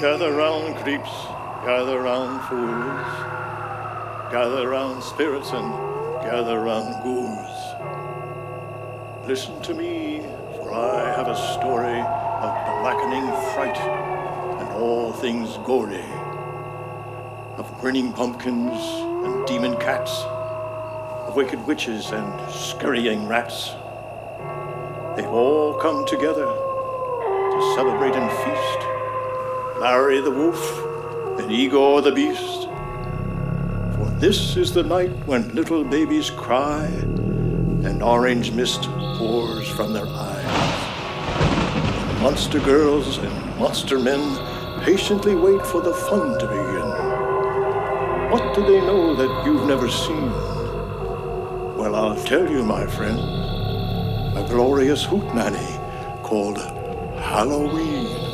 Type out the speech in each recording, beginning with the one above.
Gather round creeps, gather round fools, gather round spirits and gather round ghouls. Listen to me, for I have a story of blackening fright and all things gory, of grinning pumpkins and demon cats, of wicked witches and scurrying rats. They've all come together to celebrate and feast. Larry the wolf and Igor the beast. For this is the night when little babies cry and orange mist pours from their eyes. Monster girls and monster men patiently wait for the fun to begin. What do they know that you've never seen? Well, I'll tell you, my friend. A glorious hootenanny called Halloween.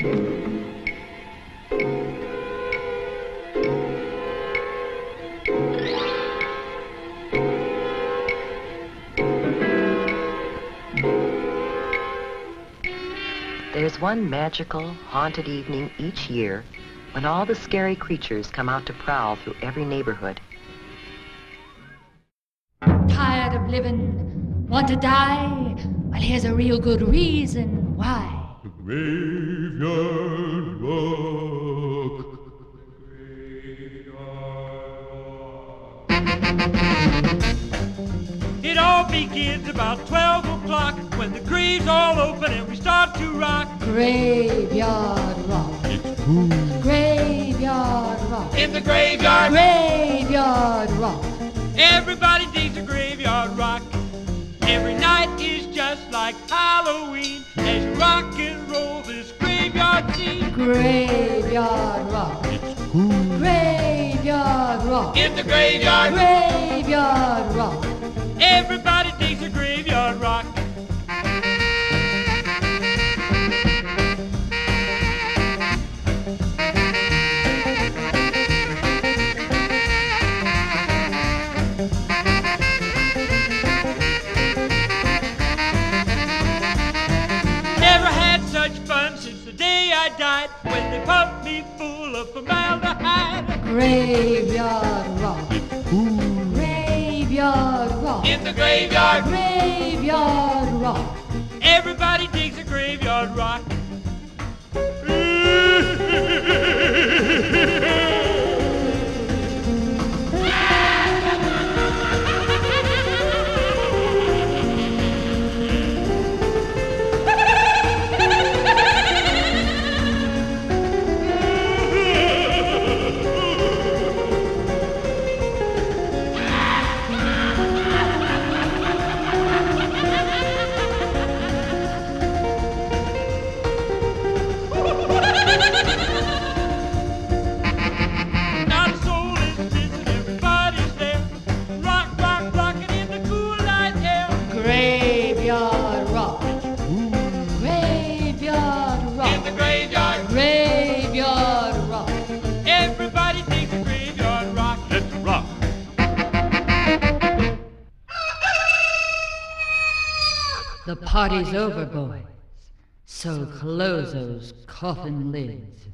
There's one magical, haunted evening each year when all the scary creatures come out to prowl through every neighborhood. Tired of living? Want to die? Well, here's a real good reason why. Graveyard Rock. It all begins about 12 o'clock when the graves all open and we start to rock. Graveyard rock. It's cool. Graveyard rock. In the graveyard, Graveyard rock. everybody digs a graveyard rock. Every night is just like Halloween as you rock and roll this graveyard rock. Graveyard rock. In the graveyard, Graveyard rock. everybody Graveyard rock. Cool. Graveyard rock. In the graveyard, Graveyard rock. everybody digs a graveyard rock. The party's over, boys. So close those coffin lids.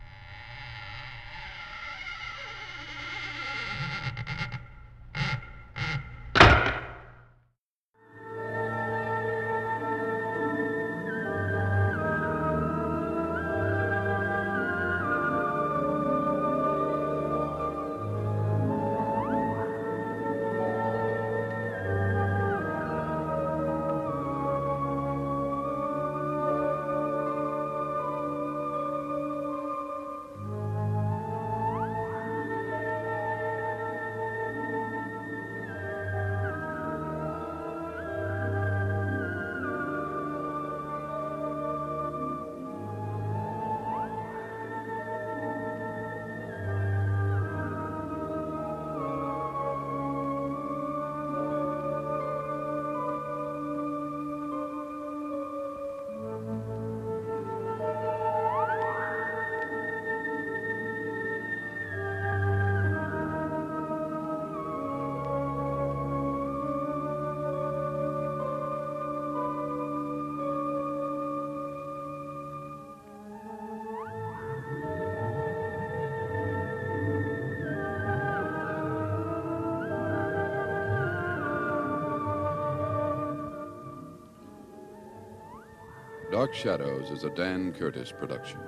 Dark Shadows is a Dan Curtis production.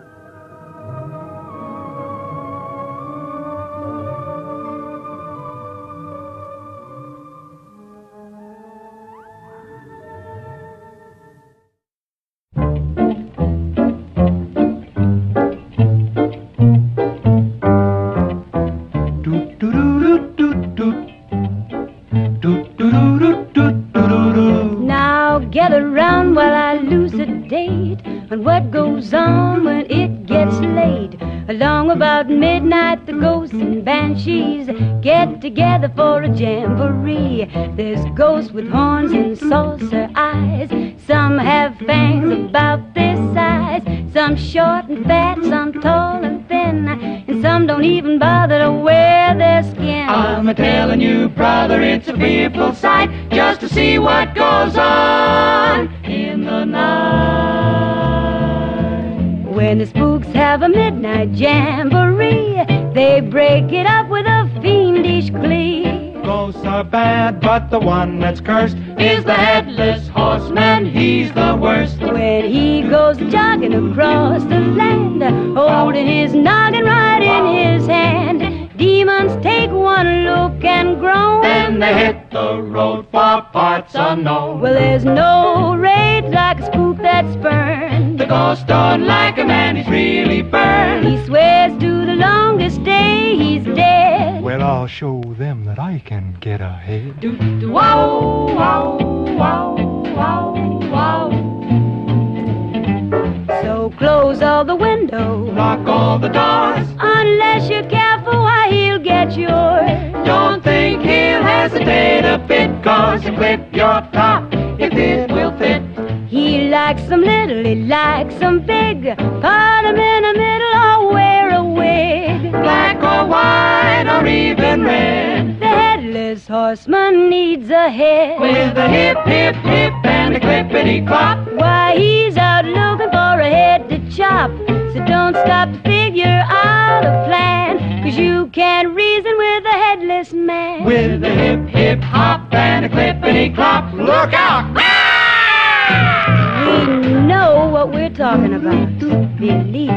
I get ahead. Do, do, wow, wow, wow, wow, wow. So close all the windows. Lock all the doors. Unless you're careful, why he'll get yours. Don't think he'll hesitate a bit, cause you clip your top if it will fit. He likes them little, he likes them big. Put 'em in the middle or wear a wig. Black or white or even red. Horseman needs a head. With a hip, hip, hip and a clippity clop. Why, he's out looking for a head to chop. So don't stop to figure out a plan. Cause you can't reason with a headless man. With a hip, hip hop and a clippity clop. Look out! We know what we're talking about. Believe me.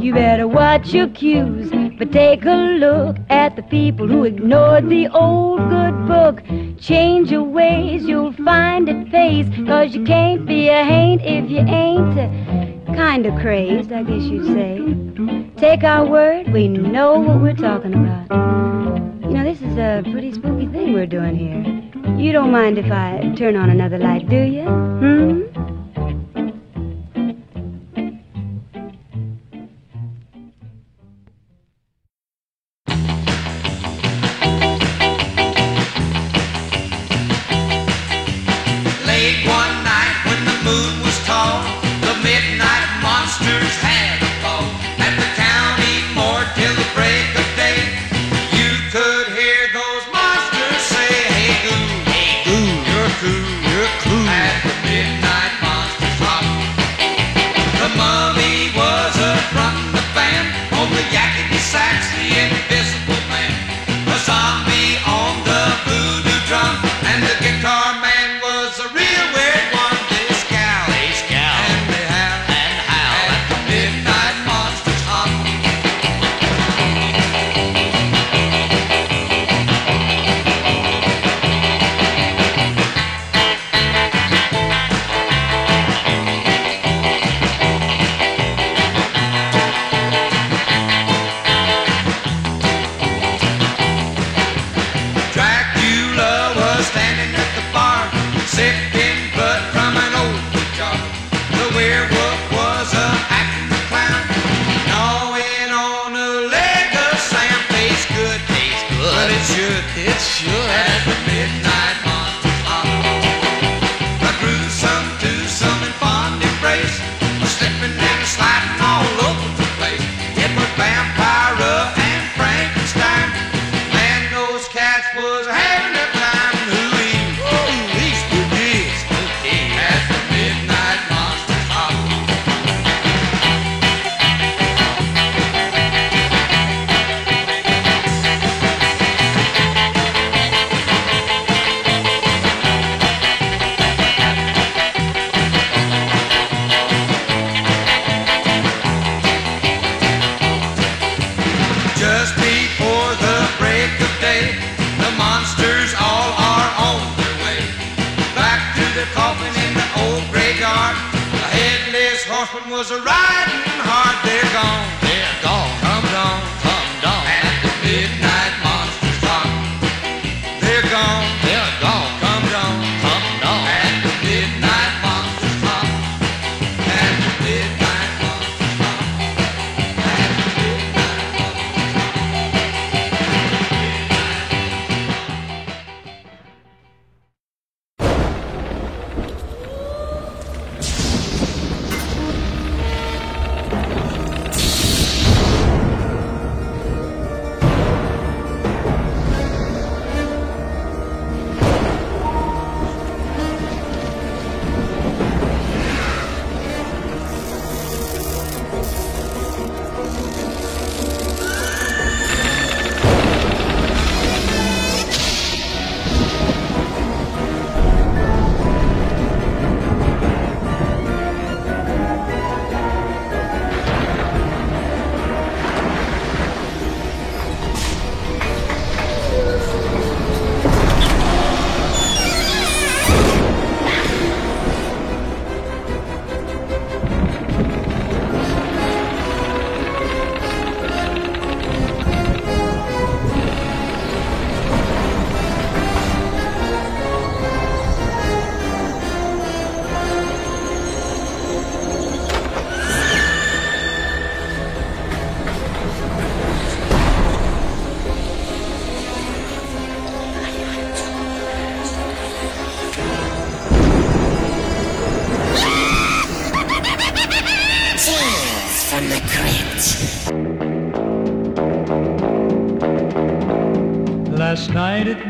You better watch your cues, but take a look at the people who ignored the old good book. Change your ways, you'll find it pays, cause you can't be a haint if you ain't kinda crazed, I guess you'd say. Take our word, we know what we're talking about. You know, this is a pretty spooky thing we're doing here. You don't mind if I turn on another light, do you? Hmm?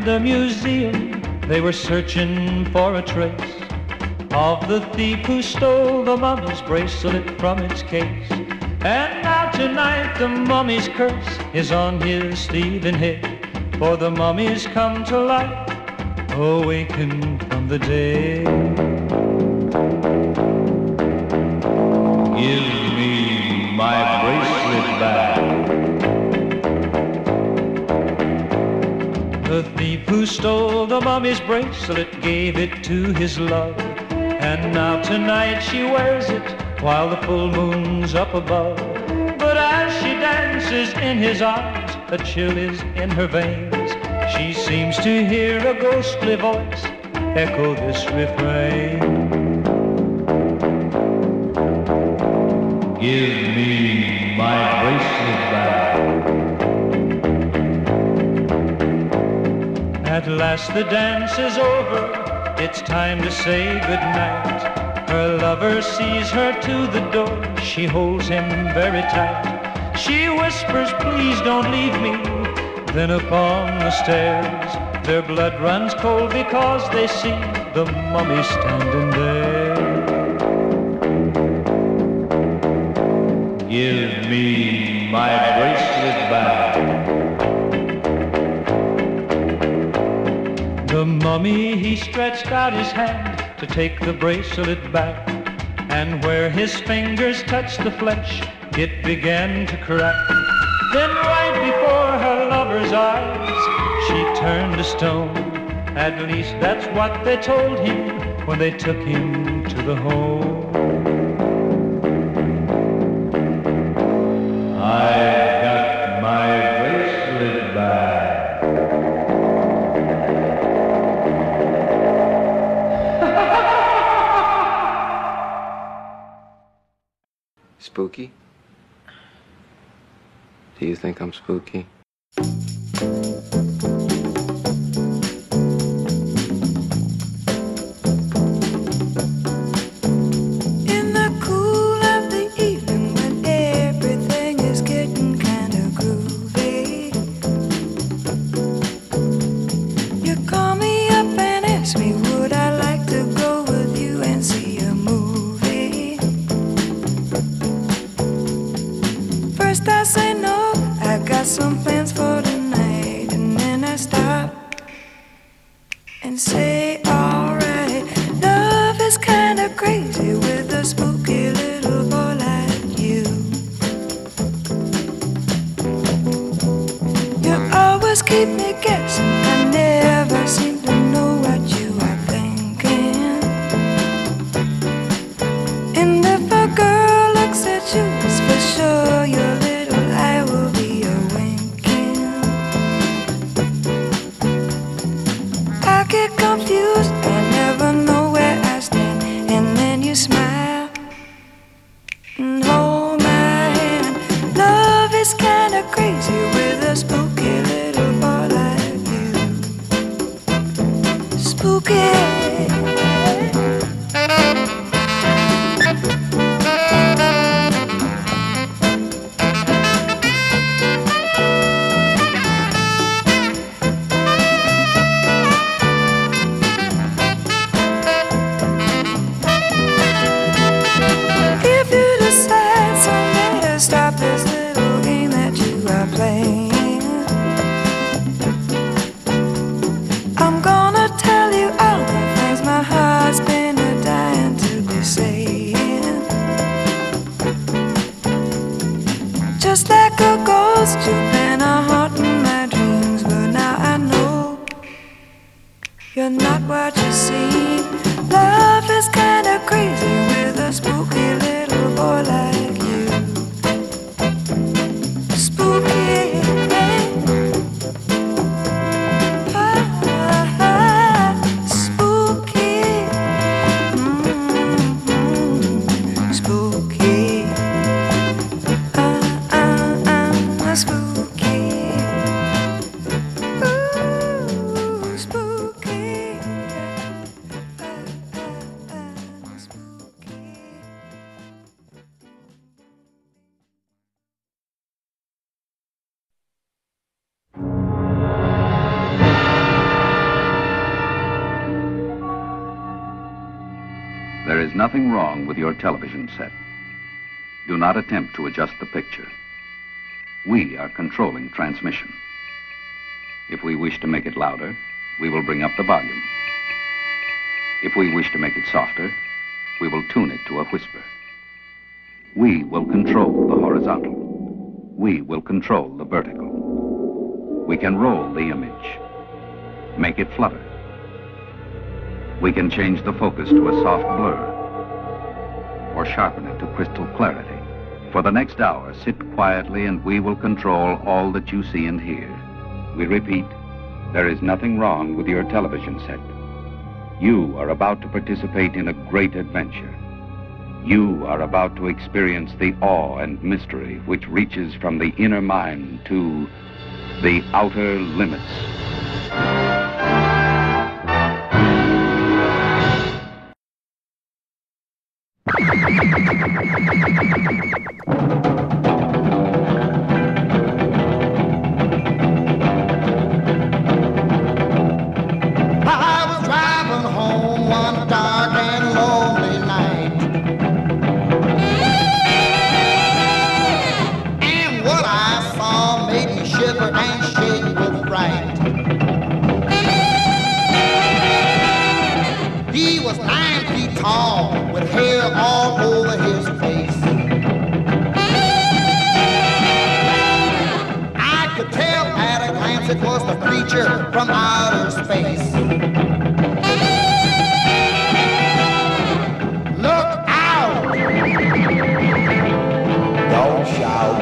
The museum, they were searching for a trace of the thief who stole the mummy's bracelet from its case. And now tonight the mummy's curse is on his Stephen head, for the mummy's come to life, awakened from the dead. The thief who stole the mummy's bracelet gave it to his love. And now tonight she wears it while the full moon's up above. But as she dances in his arms, a chill is in her veins. She seems to hear a ghostly voice echo this refrain. Give me my bracelet back. At last the dance is over. It's time to say goodnight. Her lover sees her to the door. She holds him very tight. She whispers, please don't leave me. Then upon the stairs, their blood runs cold because they see the mummy standing there. Give me my mummy, he stretched out his hand to take the bracelet back. And where his fingers touched the flesh, it began to crack. Then right before her lover's eyes, she turned to stone. At least that's what they told him when they took him to the home. I'm spooky? Nothing wrong with your television set. Do not attempt to adjust the picture. We are controlling transmission. If we wish to make it louder, we will bring up the volume. If we wish to make it softer, we will tune it to a whisper. We will control the horizontal. We will control the vertical. We can roll the image, make it flutter. We can change the focus to a soft blur or sharpen it to crystal clarity. For the next hour, sit quietly and we will control all that you see and hear. We repeat, there is nothing wrong with your television set. You are about to participate in a great adventure. You are about to experience the awe and mystery which reaches from the inner mind to the outer limits. I was driving home one dark from outer space. Look out! Don't shout.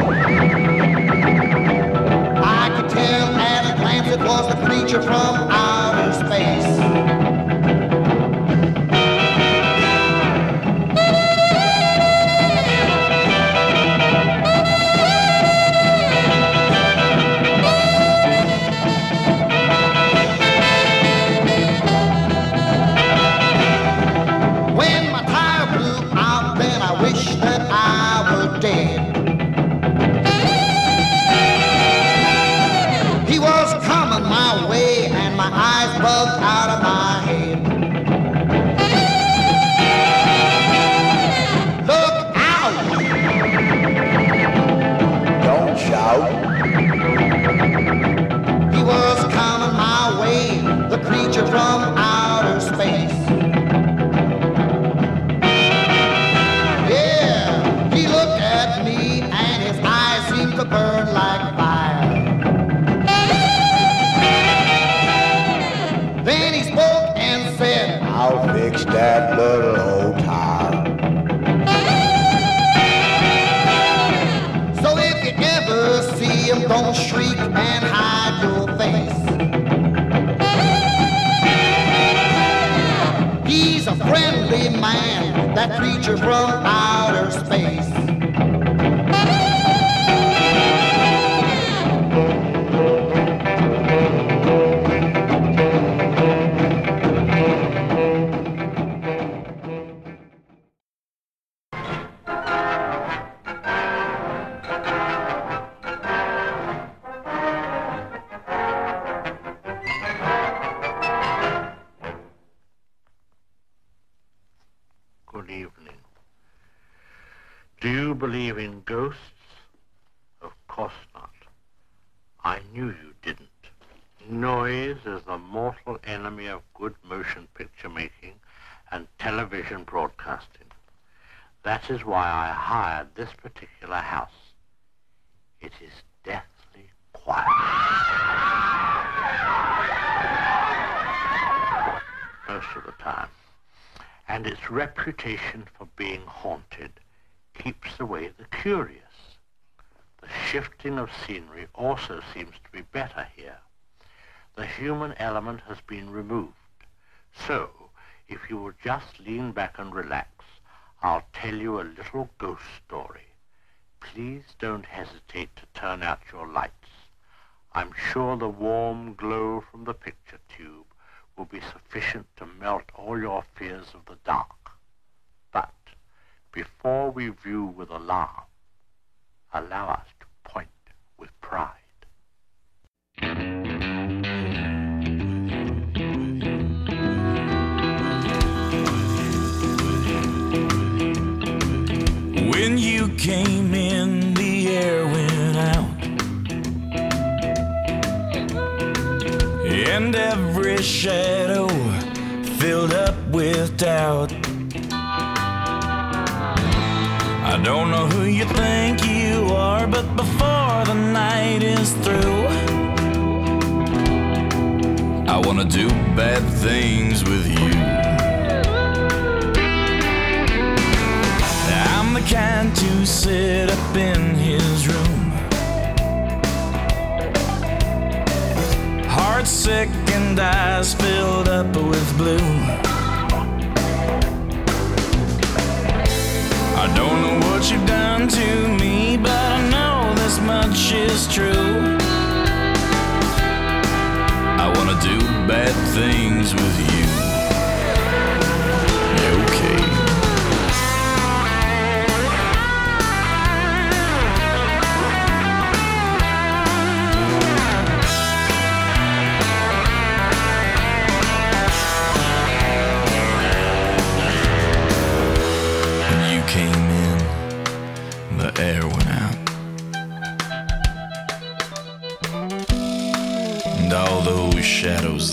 I could tell at a glance it was the creature from man, that creature from outer space. This particular house. It is deathly quiet. Most of the time and its reputation for being haunted keeps away the curious. The shifting of scenery also seems to be better here. The human element has been removed. So, if you will just lean back and relax, I'll tell you a little ghost story. Please don't hesitate to turn out your lights. I'm sure the warm glow from the picture tube will be sufficient to melt all your fears of the dark. But before we view with alarm, allow us to point with pride. Came in, the air went out. And every shadow filled up with doubt. I don't know who you think you are, but before the night is through, I wanna do bad things with you. The kind to sit up in his room. Heart sick and eyes filled up with blue. I don't know what you've done to me, but I know this much is true. I wanna do bad things with you.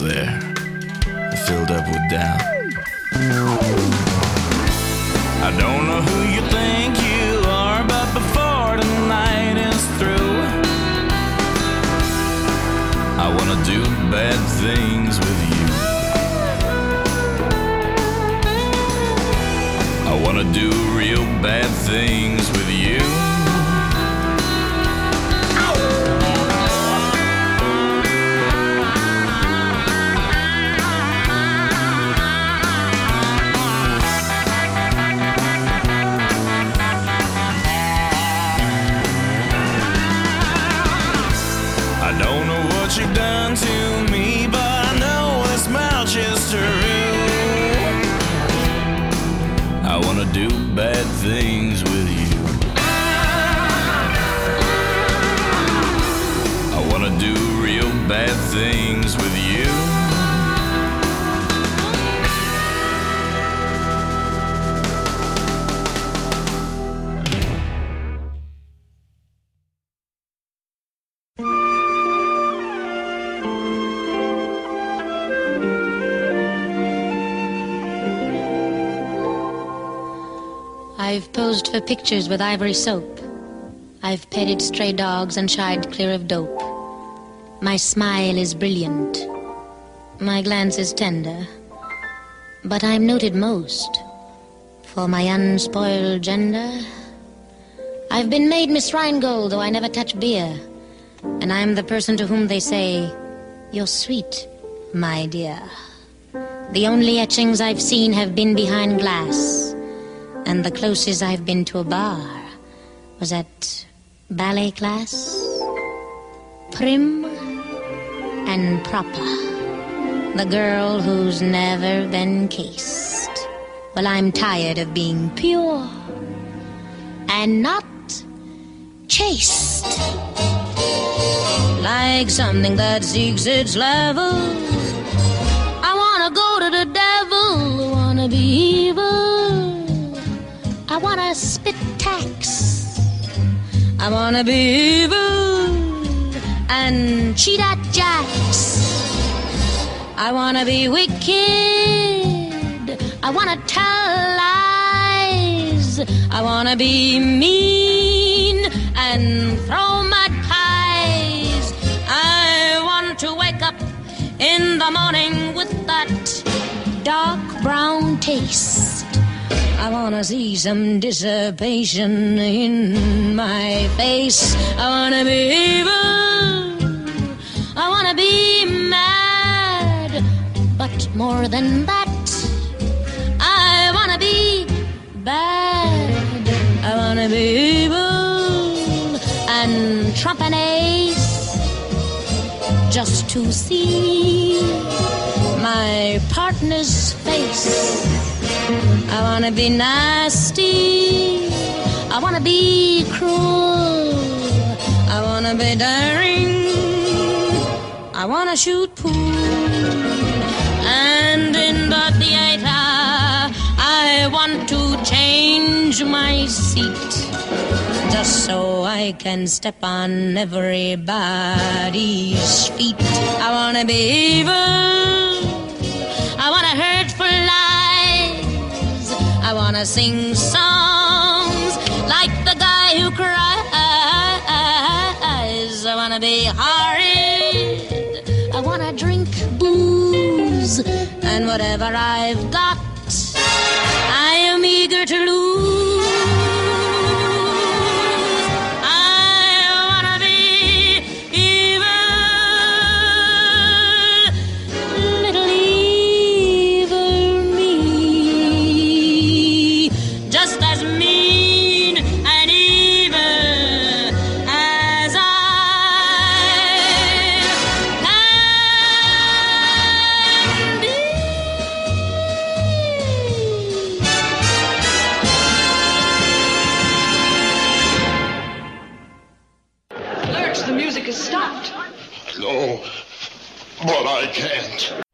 There filled up with doubt. I don't know who you think you are, but before the night is through, I wanna do bad things with you. I wanna do real bad things with you. Is true. I wanna do bad things with you. I wanna do real bad things with you. Posed for pictures with ivory soap. I've petted stray dogs and shied clear of dope. My smile is brilliant. My glance is tender. But I'm noted most for my unspoiled gender. I've been made Miss Rheingold, though I never touch beer. And I'm the person to whom they say, You're sweet, my dear. The only etchings I've seen have been behind glass. And the closest I've been to a bar was at ballet class. Prim and proper. The girl who's never been cased. Well, I'm tired of being pure and not chaste. Like something that seeks its level. I wanna go to the devil, wanna be evil. I wanna spit tacks. I wanna be evil and cheat at jacks. I wanna be wicked. I wanna tell lies. I wanna be mean and throw mud pies. I want to wake up in the morning with that dark brown taste. I wanna see some dissipation in my face. I wanna be evil. I wanna be mad. But more than that, I wanna be bad. I wanna be evil and trump an ace just to see my partner's face. I wanna be nasty. I wanna be cruel. I wanna be daring. I wanna shoot pool. And in the theater, I want to change my seat. Just so I can step on everybody's feet. I wanna be evil. I wanna hurt for I wanna sing songs like the guy who cries. I wanna be horrid. I wanna drink booze and whatever I've got, I am eager to lose. But I can't.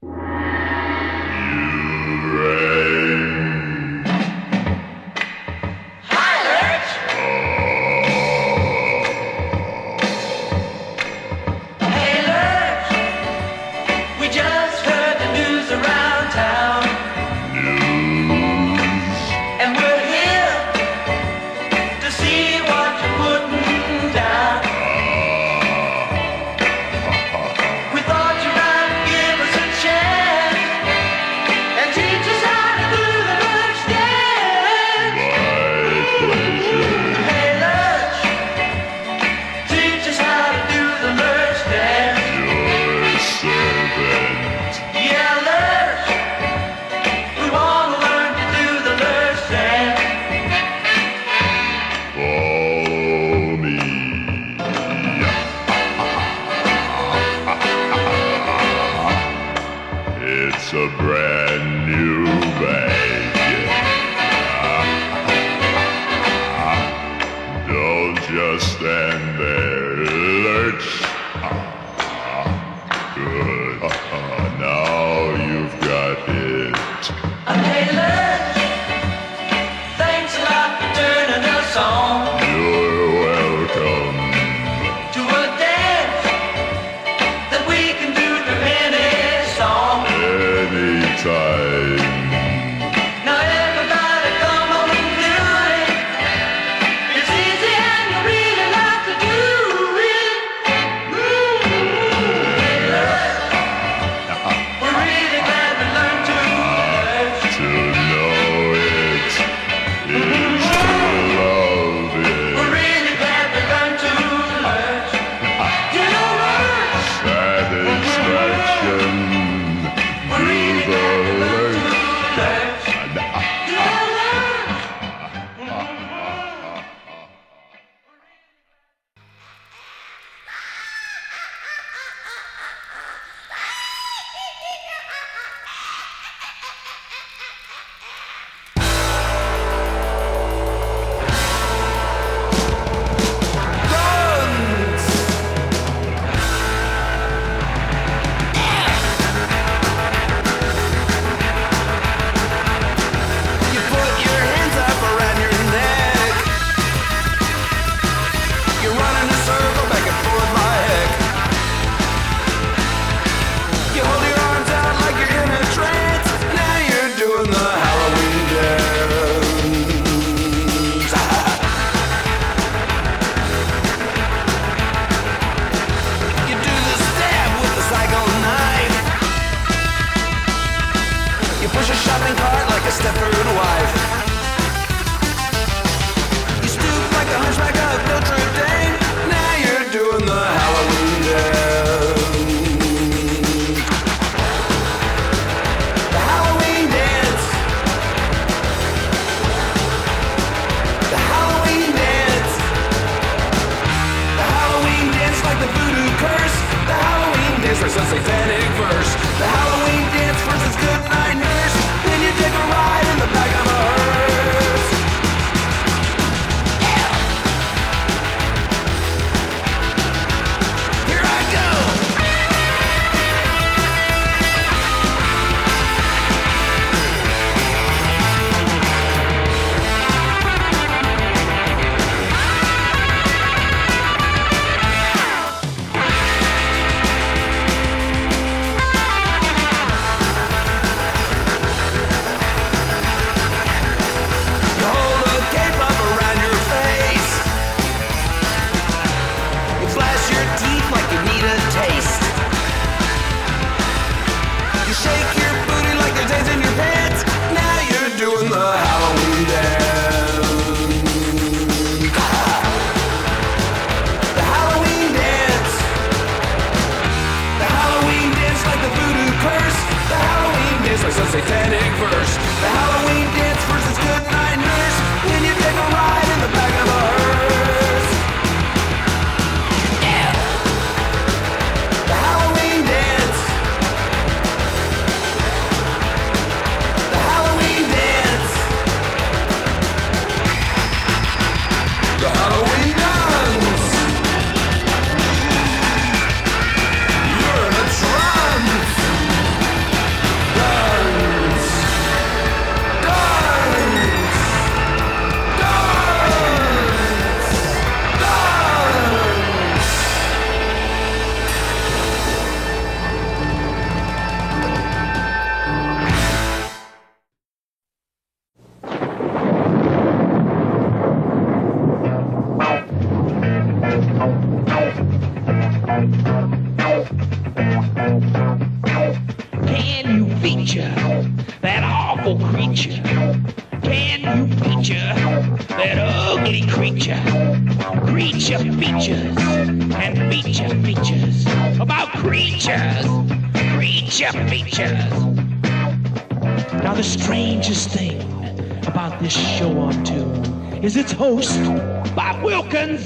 Bob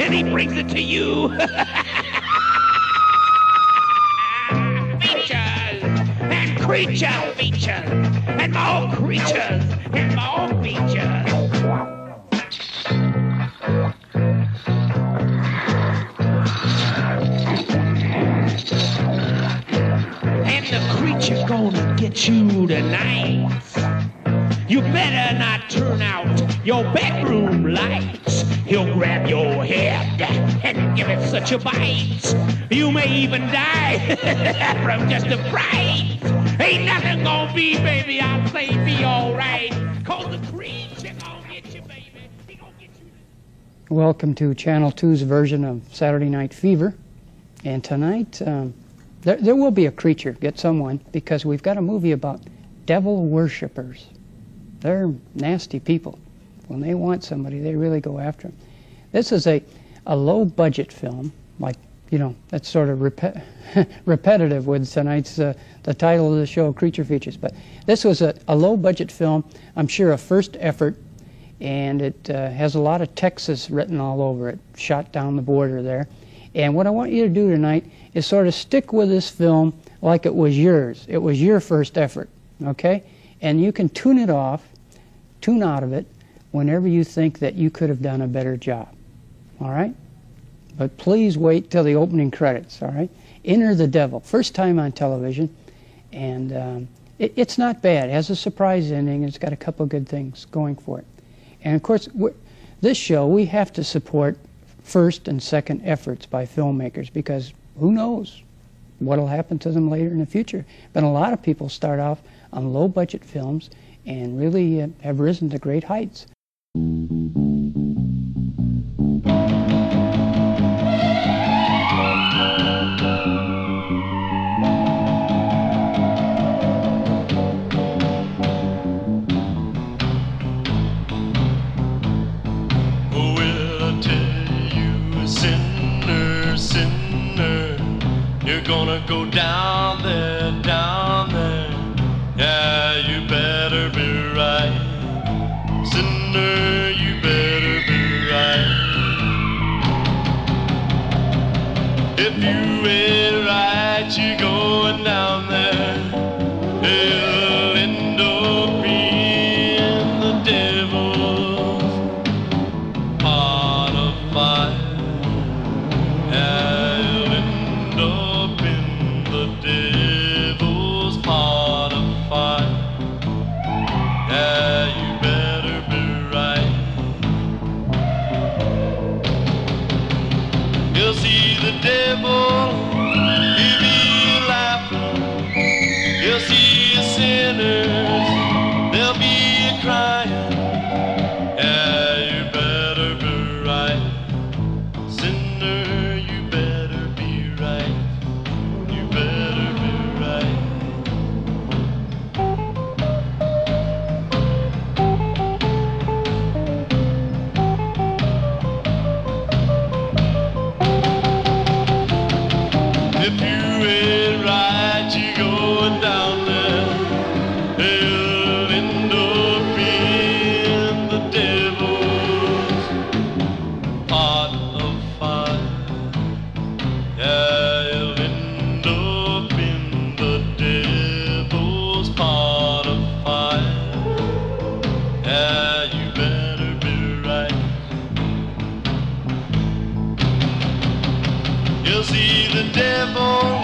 and he brings it to you. features and creature features and more creatures and more features. And the creature gonna get you tonight. You better not turn out your bedroom lights. He'll grab your head and give it such a bite. You may even die from just a fright. Ain't nothing gonna be, baby. I say be alright. Cause the creature gonna get you, baby. He gonna get you. Welcome to Channel 2's version of Saturday Night Fever. And tonight, um, there, there will be a creature, get someone, because we've got a movie about devil worshippers. They're nasty people. When they want somebody, they really go after them. This is a, a low budget film, like, you know, that's sort of repet- repetitive with tonight's, uh, the title of the show, Creature Features. But this was a, a low budget film, I'm sure a first effort, and it uh, has a lot of Texas written all over it, shot down the border there. And what I want you to do tonight is sort of stick with this film like it was yours. It was your first effort, okay? And you can tune it off, tune out of it, whenever you think that you could have done a better job, all right? But please wait till the opening credits, all right? Enter the Devil, first time on television, and um, it, it's not bad. It has a surprise ending. It's got a couple good things going for it. And of course, this show, we have to support first and second efforts by filmmakers because who knows what will happen to them later in the future. But a lot of people start off on low budget films and really uh, have risen to great heights. Oh, see the devil,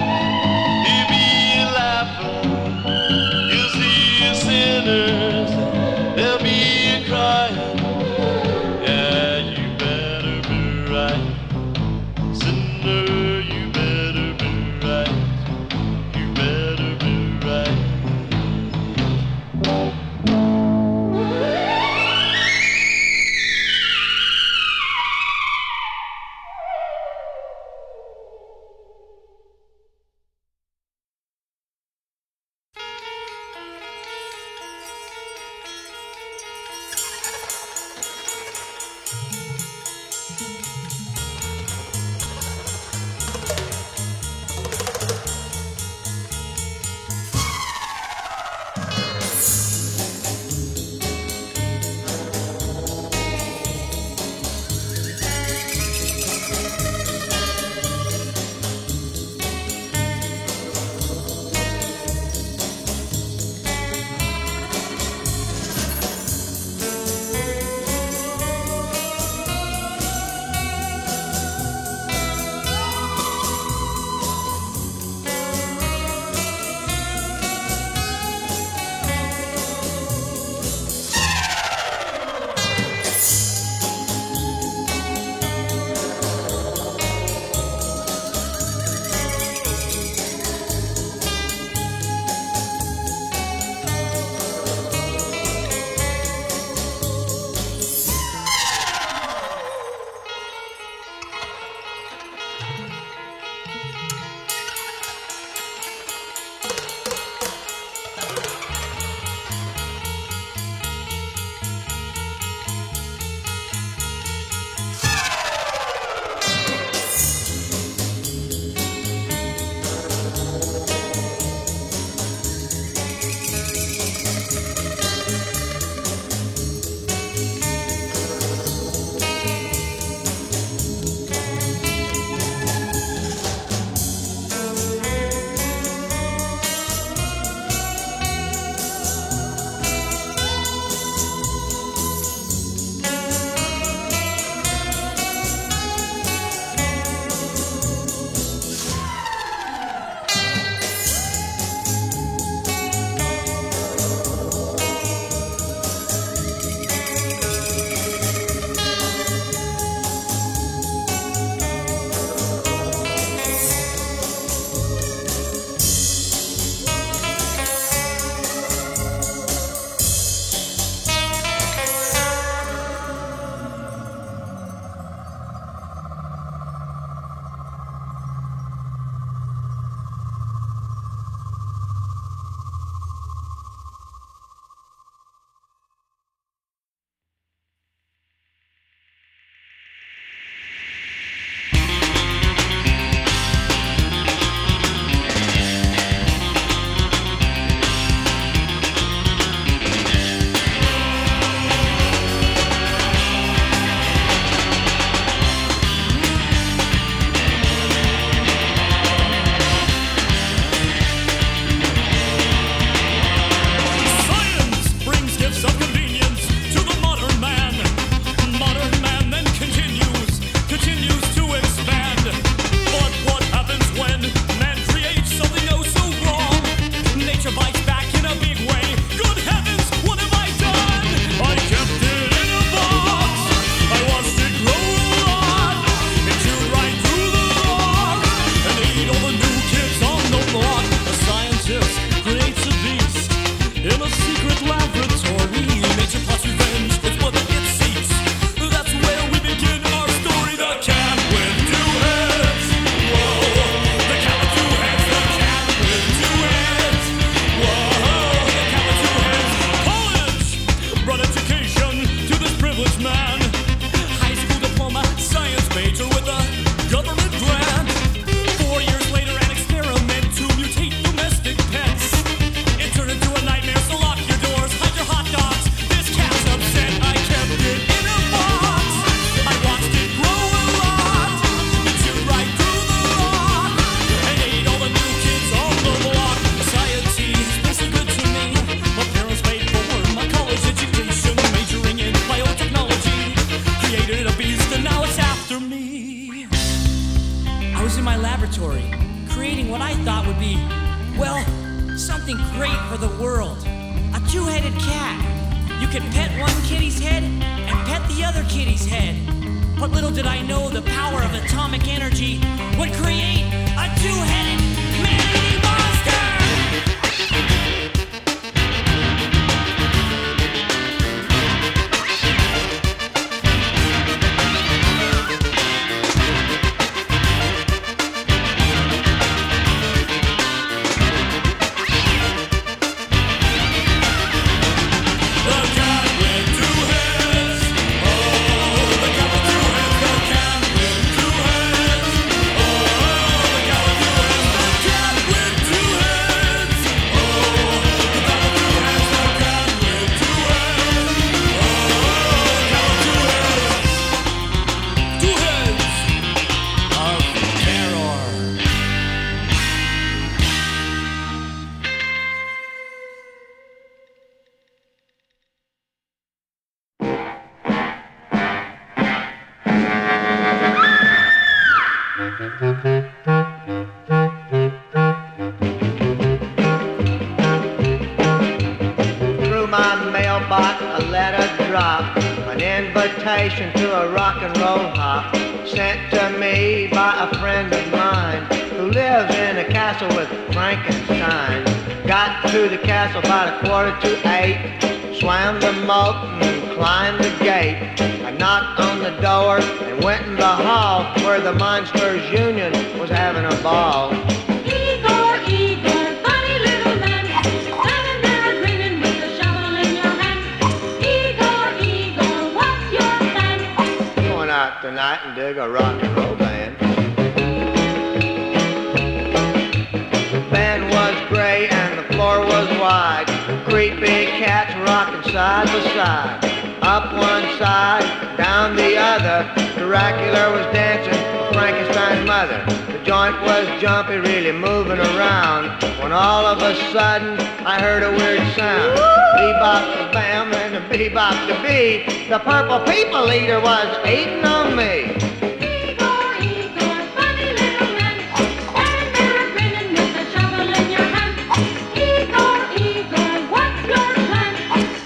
Igor, Igor, what's your plan?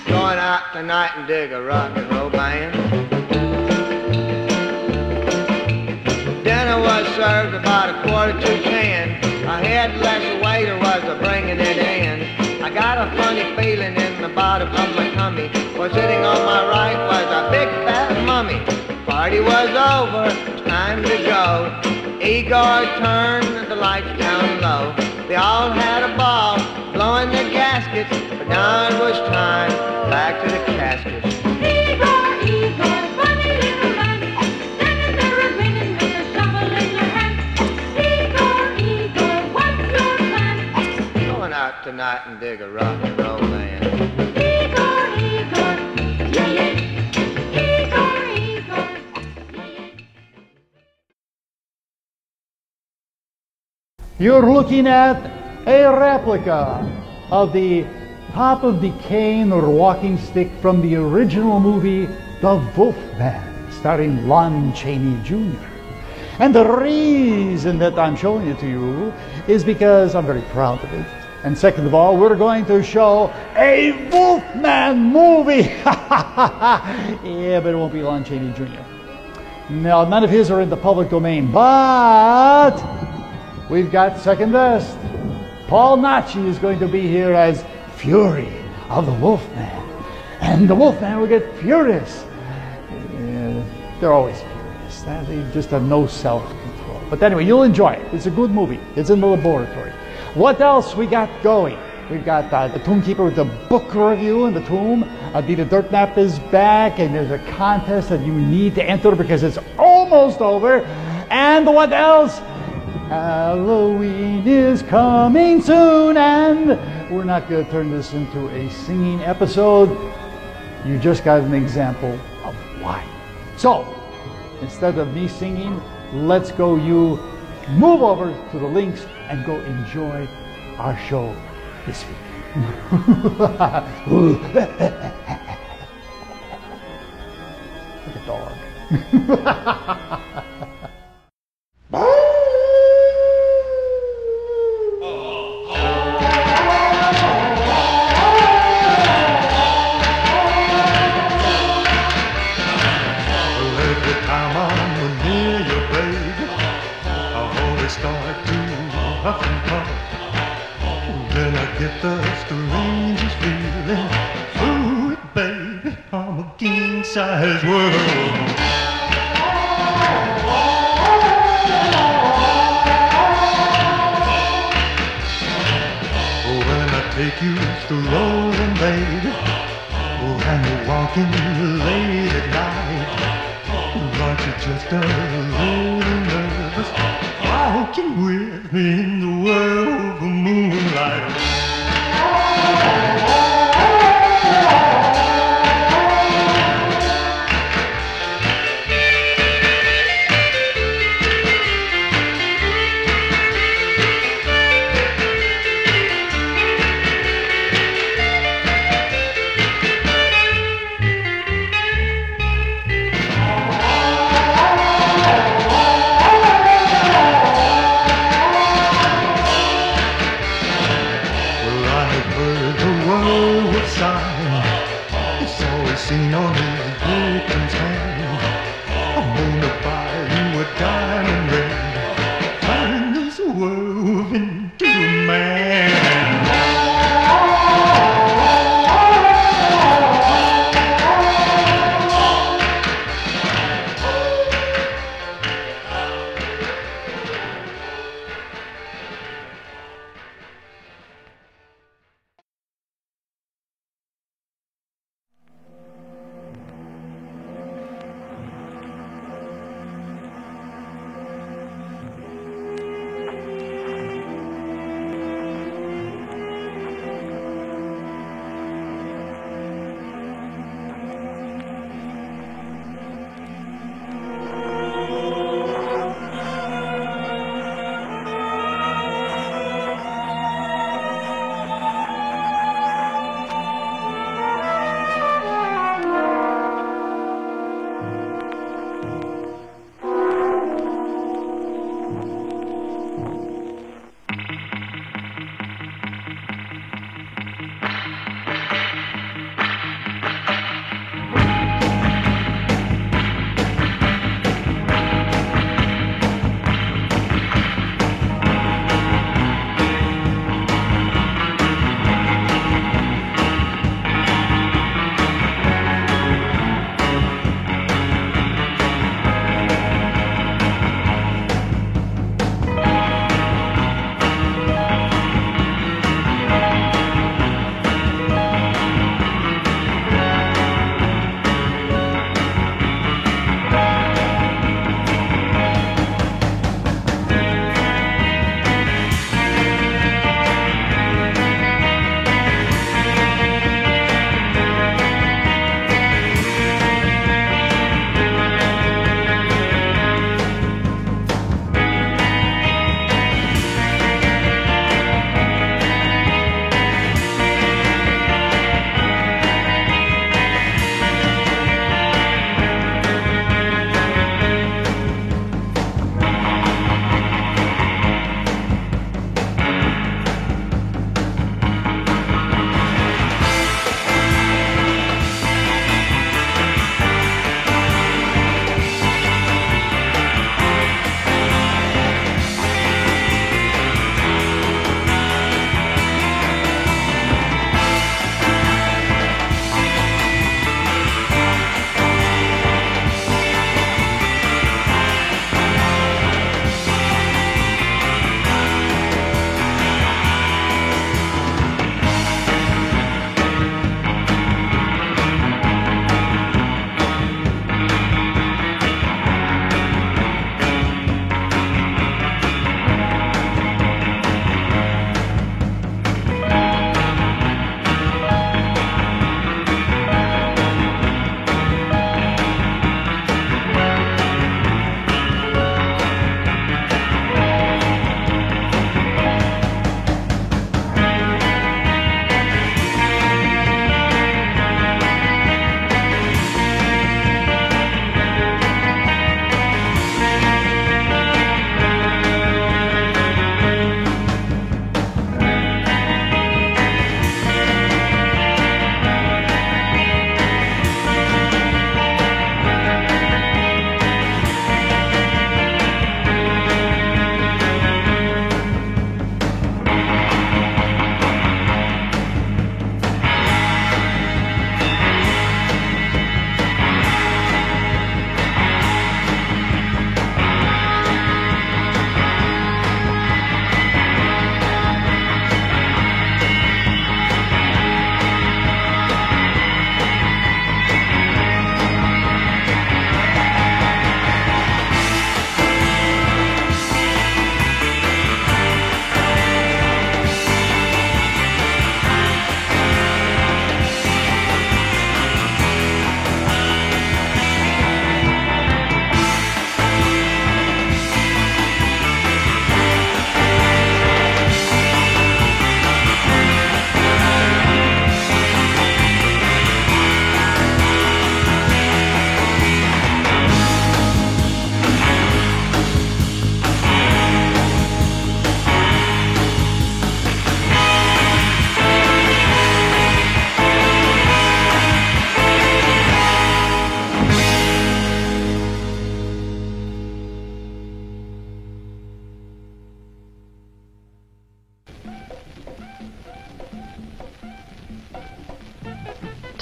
Going out tonight and dig a rock and roll band. Dinner was served about a quarter to ten. I A headless waiter was a bringing it in. I got a funny feeling in the bottom of my tummy. For sitting on my right was a big. Party was over, time to go. Igor turned the lights down low. They all had a ball, blowing the gaskets, but now it was time back to the caskets. Igor, Igor, funny little man, You're looking at a replica of the top of the cane or walking stick from the original movie The Wolfman, starring Lon Chaney Jr. And the reason that I'm showing it to you is because I'm very proud of it. And second of all, we're going to show a Wolfman movie. yeah, but it won't be Lon Chaney Jr. No, none of his are in the public domain, but we've got second best. Paul Naschy is going to be here as Fury of the Wolfman. And the Wolfman will get furious. Yeah, they're always furious. They just have no self control. But anyway, you'll enjoy it. It's a good movie. It's in the laboratory. What else we got going? We've got uh, the Tomb Keeper with the book review in the tomb. Adita Dirtnap is back, and there's a contest that you need to enter because it's almost over. And what else? Halloween is coming soon, and we're not going to turn this into a singing episode. You just got an example of why. So, instead of me singing, let's go you move over to the links and go enjoy our show this week. like a dog.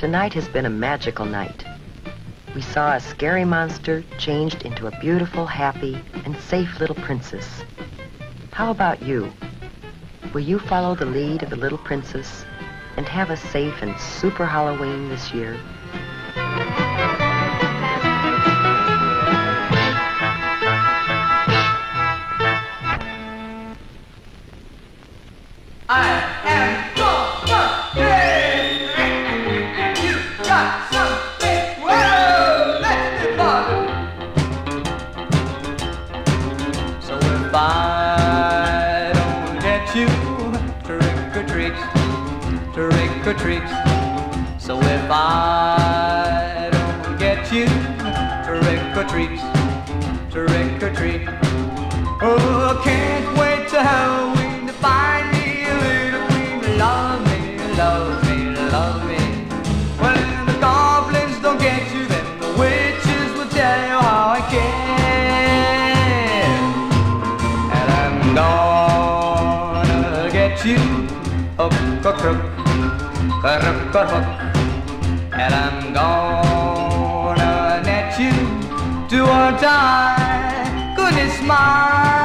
The night has been a magical night. We saw a scary monster changed into a beautiful, happy, and safe little princess. How about you? Will you follow the lead of the little princess and have a safe and super Halloween this year? you up a crook, a rook a hook, and I'm gonna net you to a die. Goodness mine.